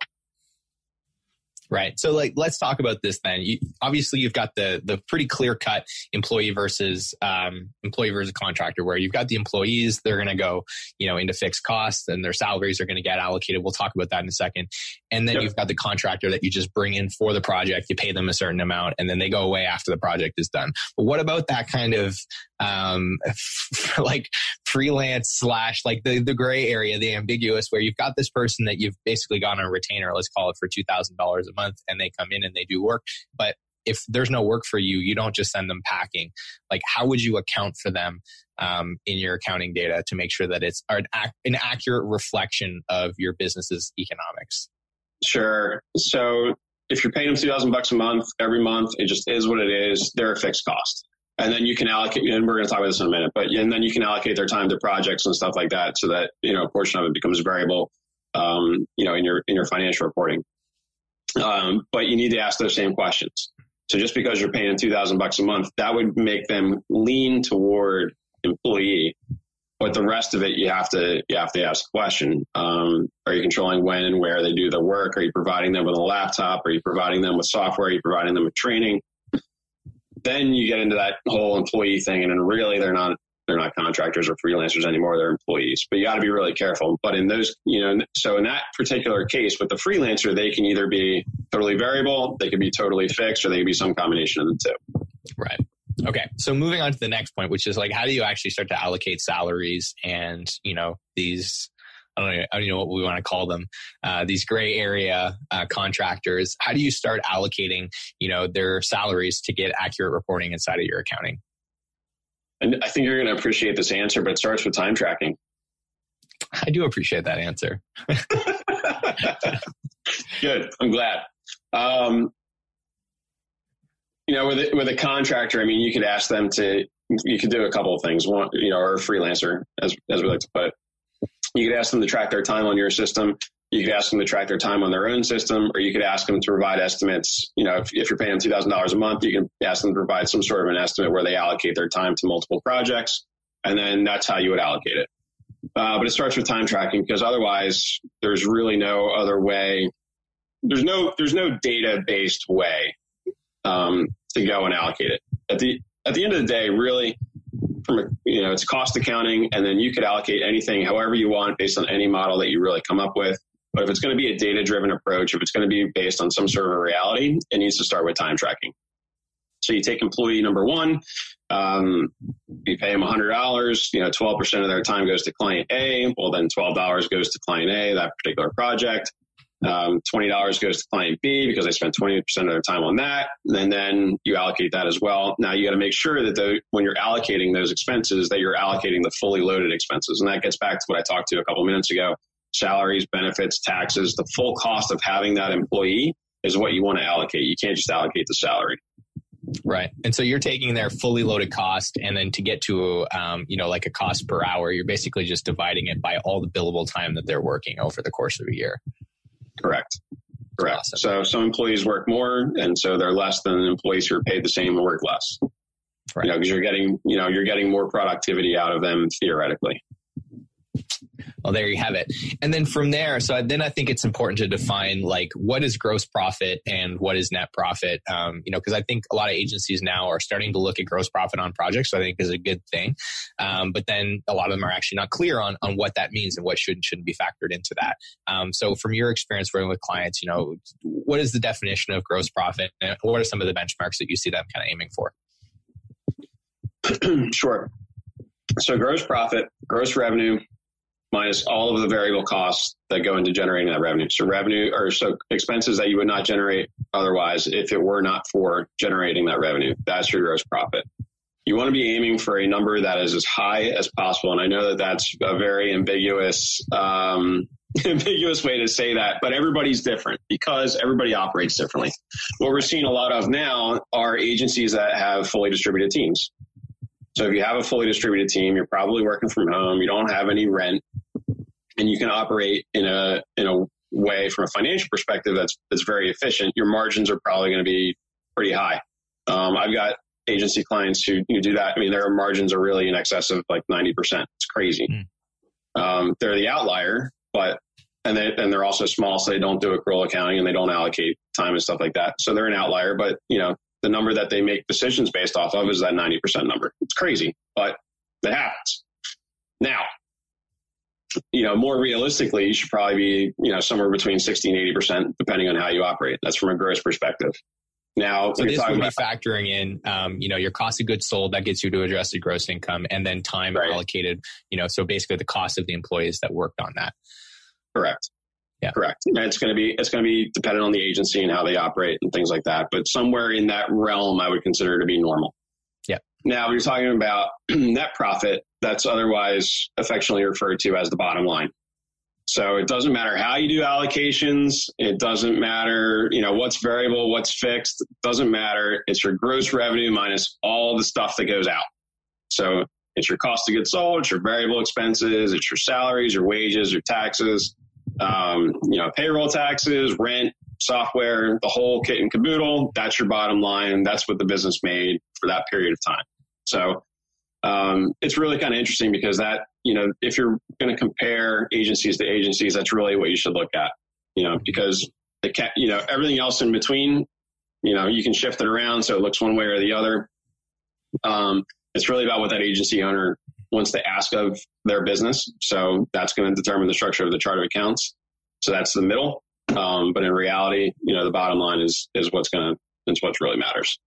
Right. So like let's talk about this then. You, obviously you've got the the pretty clear cut employee versus um, employee versus contractor where you've got the employees they're going to go, you know, into fixed costs and their salaries are going to get allocated. We'll talk about that in a second. And then yep. you've got the contractor that you just bring in for the project, you pay them a certain amount and then they go away after the project is done. But what about that kind of um, <laughs> like freelance slash like the, the gray area, the ambiguous, where you've got this person that you've basically got on a retainer, let's call it for $2,000 a month, and they come in and they do work. But if there's no work for you, you don't just send them packing. Like, how would you account for them um, in your accounting data to make sure that it's an, an accurate reflection of your business's economics? Sure. So if you're paying them 2000 bucks a month every month, it just is what it is. They're a fixed cost and then you can allocate and we're going to talk about this in a minute but and then you can allocate their time to projects and stuff like that so that you know a portion of it becomes variable um, you know in your in your financial reporting um, but you need to ask those same questions so just because you're paying 2000 bucks a month that would make them lean toward employee but the rest of it, you have to you have to ask the question: um, Are you controlling when and where they do their work? Are you providing them with a laptop? Are you providing them with software? Are you providing them with training? Then you get into that whole employee thing, and then really they're not they're not contractors or freelancers anymore; they're employees. But you got to be really careful. But in those, you know, so in that particular case with the freelancer, they can either be totally variable, they could be totally fixed, or they could be some combination of the two. Right. Okay. So moving on to the next point, which is like, how do you actually start to allocate salaries and, you know, these, I don't know, I don't know what we want to call them, uh, these gray area uh, contractors. How do you start allocating, you know, their salaries to get accurate reporting inside of your accounting? And I think you're going to appreciate this answer, but it starts with time tracking. I do appreciate that answer. <laughs> Good. I'm glad. Um, you know, with a, with a contractor, I mean, you could ask them to, you could do a couple of things. One, you know, or a freelancer, as as we like to put. You could ask them to track their time on your system. You could ask them to track their time on their own system, or you could ask them to provide estimates. You know, if, if you're paying them two thousand dollars a month, you can ask them to provide some sort of an estimate where they allocate their time to multiple projects, and then that's how you would allocate it. Uh, but it starts with time tracking because otherwise, there's really no other way. There's no there's no data based way um, to go and allocate it. At the at the end of the day, really, from a, you know, it's cost accounting, and then you could allocate anything however you want based on any model that you really come up with. But if it's going to be a data driven approach, if it's going to be based on some sort of reality, it needs to start with time tracking. So you take employee number one, um, you pay them $100, you know, 12% of their time goes to client A. Well, then $12 goes to client A, that particular project. Um, $20 goes to client B because they spent 20% of their time on that. And then you allocate that as well. Now you got to make sure that the, when you're allocating those expenses, that you're allocating the fully loaded expenses. And that gets back to what I talked to a couple minutes ago. Salaries, benefits, taxes, the full cost of having that employee is what you want to allocate. You can't just allocate the salary. Right. And so you're taking their fully loaded cost and then to get to, um, you know, like a cost per hour, you're basically just dividing it by all the billable time that they're working over the course of a year. Correct. Correct. Awesome. So some employees work more, and so they're less than employees who are paid the same and work less. Right. You know, because you're getting, you know, you're getting more productivity out of them theoretically. Well, there you have it. And then from there, so then I think it's important to define like what is gross profit and what is net profit. Um, you know, because I think a lot of agencies now are starting to look at gross profit on projects. So I think is a good thing. Um, but then a lot of them are actually not clear on on what that means and what should and shouldn't be factored into that. Um, so from your experience working with clients, you know, what is the definition of gross profit, and what are some of the benchmarks that you see them kind of aiming for? <clears throat> sure. So gross profit, gross revenue, minus all of the variable costs that go into generating that revenue. So revenue or so expenses that you would not generate otherwise if it were not for generating that revenue. That's your gross profit. You want to be aiming for a number that is as high as possible. And I know that that's a very ambiguous, um, <laughs> ambiguous way to say that, but everybody's different because everybody operates differently. What we're seeing a lot of now are agencies that have fully distributed teams. So if you have a fully distributed team, you're probably working from home, you don't have any rent, and you can operate in a in a way from a financial perspective that's that's very efficient, your margins are probably going to be pretty high. Um, I've got agency clients who, who do that. I mean, their margins are really in excess of like 90%. It's crazy. Mm. Um, they're the outlier, but, and they, and they're also small. So they don't do accrual accounting and they don't allocate time and stuff like that. So they're an outlier, but you know, the number that they make decisions based off of is that 90% number. It's crazy, but it happens. Now, you know, more realistically, you should probably be, you know, somewhere between 60 and 80%, depending on how you operate. That's from a gross perspective. Now, so this would be factoring in, um, you know, your cost of goods sold that gets you to adjusted gross income, and then time right. allocated. You know, so basically the cost of the employees that worked on that. Correct. Yeah. Correct. And it's going to be it's going to be dependent on the agency and how they operate and things like that. But somewhere in that realm, I would consider to be normal. Yeah. Now, you're talking about <clears throat> net profit, that's otherwise affectionately referred to as the bottom line. So it doesn't matter how you do allocations. It doesn't matter, you know, what's variable, what's fixed. It doesn't matter. It's your gross revenue minus all the stuff that goes out. So it's your cost of goods sold, it's your variable expenses, it's your salaries, your wages, your taxes, um, you know, payroll taxes, rent, software, the whole kit and caboodle. That's your bottom line. That's what the business made for that period of time. So um, it's really kind of interesting because that you know, if you're going to compare agencies to agencies, that's really what you should look at, you know, because the cat, you know, everything else in between, you know, you can shift it around so it looks one way or the other. Um, it's really about what that agency owner wants to ask of their business. So that's going to determine the structure of the chart of accounts. So that's the middle. Um, but in reality, you know, the bottom line is is what's going to is what really matters.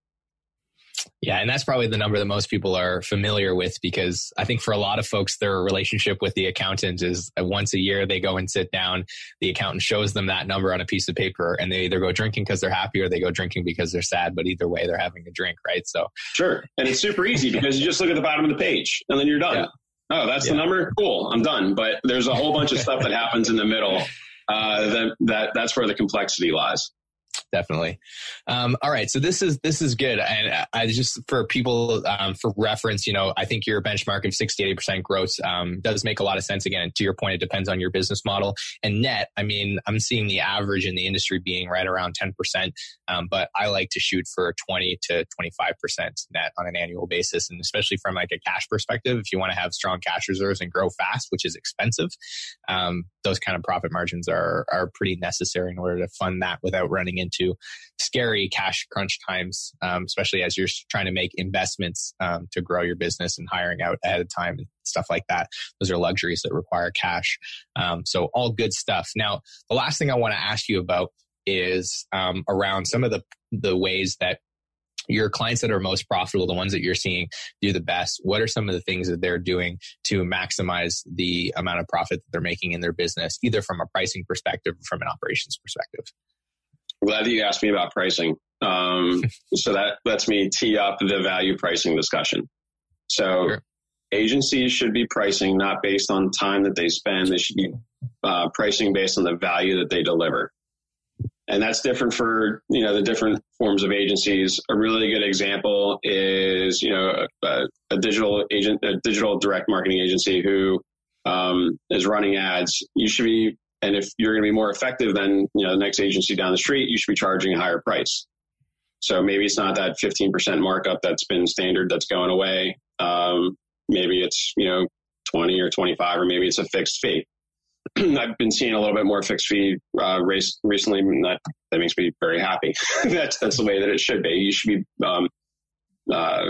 Yeah, and that's probably the number that most people are familiar with because I think for a lot of folks, their relationship with the accountant is once a year they go and sit down. The accountant shows them that number on a piece of paper, and they either go drinking because they're happy or they go drinking because they're sad. But either way, they're having a drink, right? So sure, and it's super easy because you just look at the bottom of the page and then you're done. Yeah. Oh, that's yeah. the number. Cool, I'm done. But there's a whole bunch of stuff that happens in the middle. Uh, that that that's where the complexity lies definitely. Um, all right, so this is this is good, and I just for people um, for reference, you know, I think your benchmark of 60 80 percent growth um, does make a lot of sense. Again, to your point, it depends on your business model and net. I mean, I'm seeing the average in the industry being right around 10 percent, um, but I like to shoot for 20 to 25 percent net on an annual basis, and especially from like a cash perspective, if you want to have strong cash reserves and grow fast, which is expensive, um, those kind of profit margins are are pretty necessary in order to fund that without running into scary cash crunch times, um, especially as you're trying to make investments um, to grow your business and hiring out ahead of time and stuff like that. Those are luxuries that require cash. Um, so all good stuff. Now, the last thing I want to ask you about is um, around some of the the ways that your clients that are most profitable, the ones that you're seeing do the best, what are some of the things that they're doing to maximize the amount of profit that they're making in their business, either from a pricing perspective or from an operations perspective? I'm glad that you asked me about pricing. Um, <laughs> so that lets me tee up the value pricing discussion. So sure. agencies should be pricing not based on time that they spend. They should be uh, pricing based on the value that they deliver and that's different for you know the different forms of agencies. A really good example is you know a, a digital agent, a digital direct marketing agency who um, is running ads. You should be, and if you're going to be more effective than you know the next agency down the street, you should be charging a higher price. So maybe it's not that 15% markup that's been standard that's going away. Um, maybe it's you know 20 or 25, or maybe it's a fixed fee. <clears throat> I've been seeing a little bit more fixed fee uh, race recently. That that makes me very happy. <laughs> that's that's the way that it should be. You should be um, uh,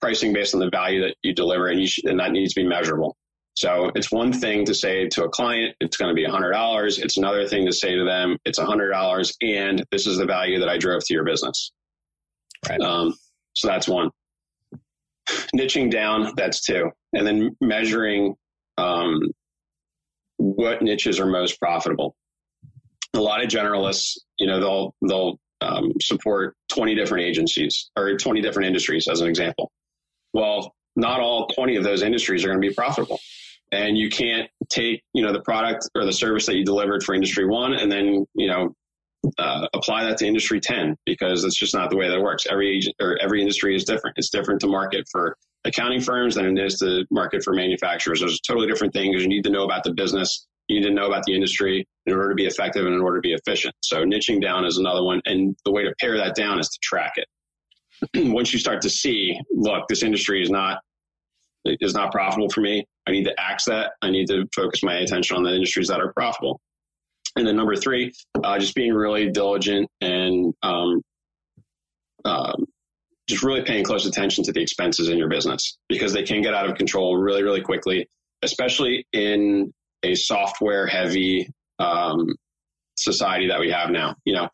pricing based on the value that you deliver, and you should, and that needs to be measurable. So it's one thing to say to a client, it's going to be $100. It's another thing to say to them, it's $100, and this is the value that I drove to your business. Right. Um, so that's one. Niching down, that's two. And then measuring um, what niches are most profitable. A lot of generalists, you know, they'll they'll um, support 20 different agencies or 20 different industries as an example. Well, not all 20 of those industries are going to be profitable. And you can't take, you know, the product or the service that you delivered for industry one and then, you know, uh, apply that to industry 10 because that's just not the way that works. Every agent or every industry is different. It's different to market for accounting firms than it is to market for manufacturers. There's a totally different thing because you need to know about the business. You need to know about the industry in order to be effective and in order to be efficient. So niching down is another one. And the way to pare that down is to track it. <clears throat> Once you start to see, look, this industry is not is not profitable for me. I need to axe that. I need to focus my attention on the industries that are profitable. And then number three, uh, just being really diligent and um, um, just really paying close attention to the expenses in your business because they can get out of control really, really quickly, especially in a software heavy um, society that we have now. You know,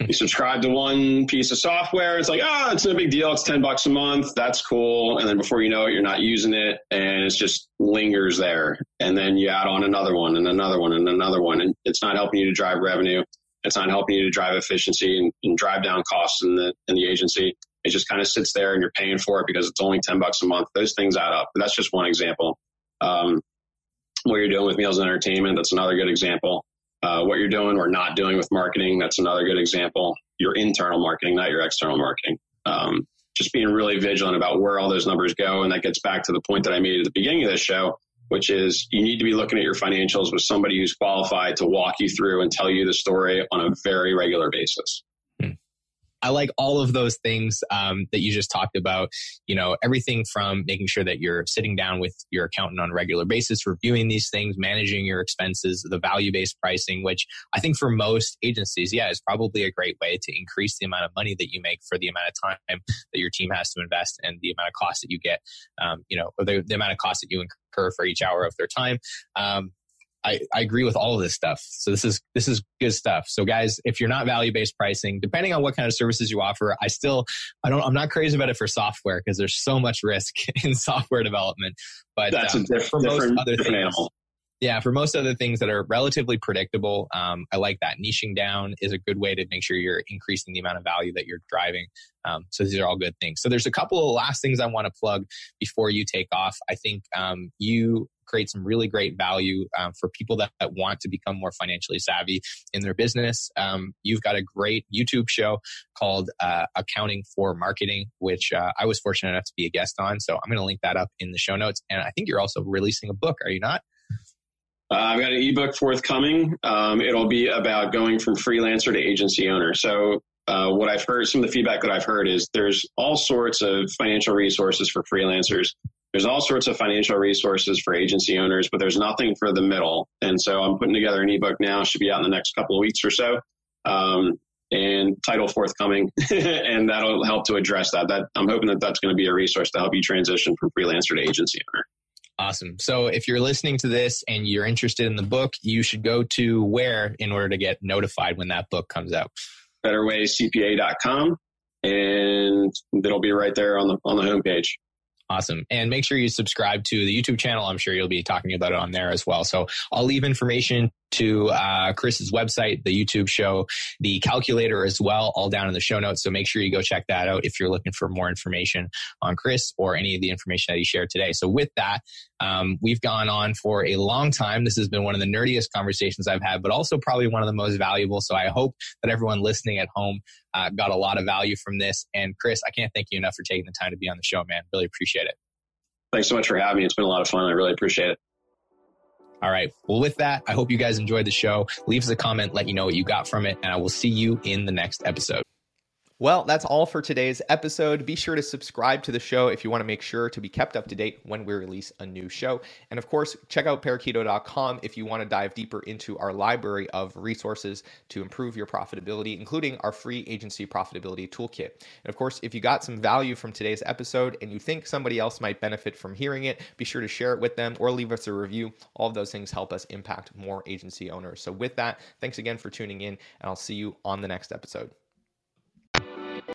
you subscribe to one piece of software, it's like, ah, oh, it's no big deal. It's 10 bucks a month. That's cool. And then before you know it, you're not using it and it's just lingers there. And then you add on another one and another one and another one. And it's not helping you to drive revenue. It's not helping you to drive efficiency and, and drive down costs in the, in the agency. It just kind of sits there and you're paying for it because it's only 10 bucks a month. Those things add up. But that's just one example. Um, what you're doing with meals and entertainment, that's another good example. Uh, what you're doing or not doing with marketing, that's another good example. Your internal marketing, not your external marketing. Um, just being really vigilant about where all those numbers go. And that gets back to the point that I made at the beginning of this show, which is you need to be looking at your financials with somebody who's qualified to walk you through and tell you the story on a very regular basis. I like all of those things um, that you just talked about. You know, everything from making sure that you're sitting down with your accountant on a regular basis, reviewing these things, managing your expenses, the value based pricing, which I think for most agencies, yeah, is probably a great way to increase the amount of money that you make for the amount of time that your team has to invest and the amount of cost that you get, um, you know, the, the amount of cost that you incur for each hour of their time. Um, I, I agree with all of this stuff. So this is this is good stuff. So guys, if you're not value based pricing, depending on what kind of services you offer, I still I don't I'm not crazy about it for software because there's so much risk <laughs> in software development. But that's um, a diff- for most other things, animal. Yeah, for most other things that are relatively predictable, um, I like that. Niching down is a good way to make sure you're increasing the amount of value that you're driving. Um, so these are all good things. So there's a couple of last things I want to plug before you take off. I think um, you create some really great value um, for people that, that, want to become more financially savvy in their business. Um, you've got a great YouTube show called uh, Accounting for Marketing, which uh, I was fortunate enough to be a guest on. So I'm going to link that up in the show notes. And I think you're also releasing a book, are you not? Uh, I've got an ebook forthcoming. Um, it'll be about going from freelancer to agency owner. So, uh, what I've heard, some of the feedback that I've heard is there's all sorts of financial resources for freelancers. There's all sorts of financial resources for agency owners, but there's nothing for the middle. And so I'm putting together an ebook now, should be out in the next couple of weeks or so. Um, and title forthcoming, <laughs> and that'll help to address that. That I'm hoping that that's going to be a resource to help you transition from freelancer to agency owner. Awesome. So if you're listening to this and you're interested in the book, you should go to where in order to get notified when that book comes out? BetterWayCPA.com, and it'll be right there on the on the homepage. Awesome. And make sure you subscribe to the YouTube channel. I'm sure you'll be talking about it on there as well. So I'll leave information to uh, Chris's website, the YouTube show, the calculator as well, all down in the show notes. So make sure you go check that out if you're looking for more information on Chris or any of the information that he shared today. So with that, um, we've gone on for a long time. This has been one of the nerdiest conversations I've had, but also probably one of the most valuable. So I hope that everyone listening at home uh, got a lot of value from this. And Chris, I can't thank you enough for taking the time to be on the show, man. Really appreciate it. Thanks so much for having me. It's been a lot of fun. I really appreciate it. All right. Well, with that, I hope you guys enjoyed the show. Leave us a comment, let you know what you got from it, and I will see you in the next episode. Well, that's all for today's episode. Be sure to subscribe to the show if you want to make sure to be kept up to date when we release a new show. And of course, check out parakeeto.com if you want to dive deeper into our library of resources to improve your profitability, including our free agency profitability toolkit. And of course, if you got some value from today's episode and you think somebody else might benefit from hearing it, be sure to share it with them or leave us a review. All of those things help us impact more agency owners. So, with that, thanks again for tuning in, and I'll see you on the next episode.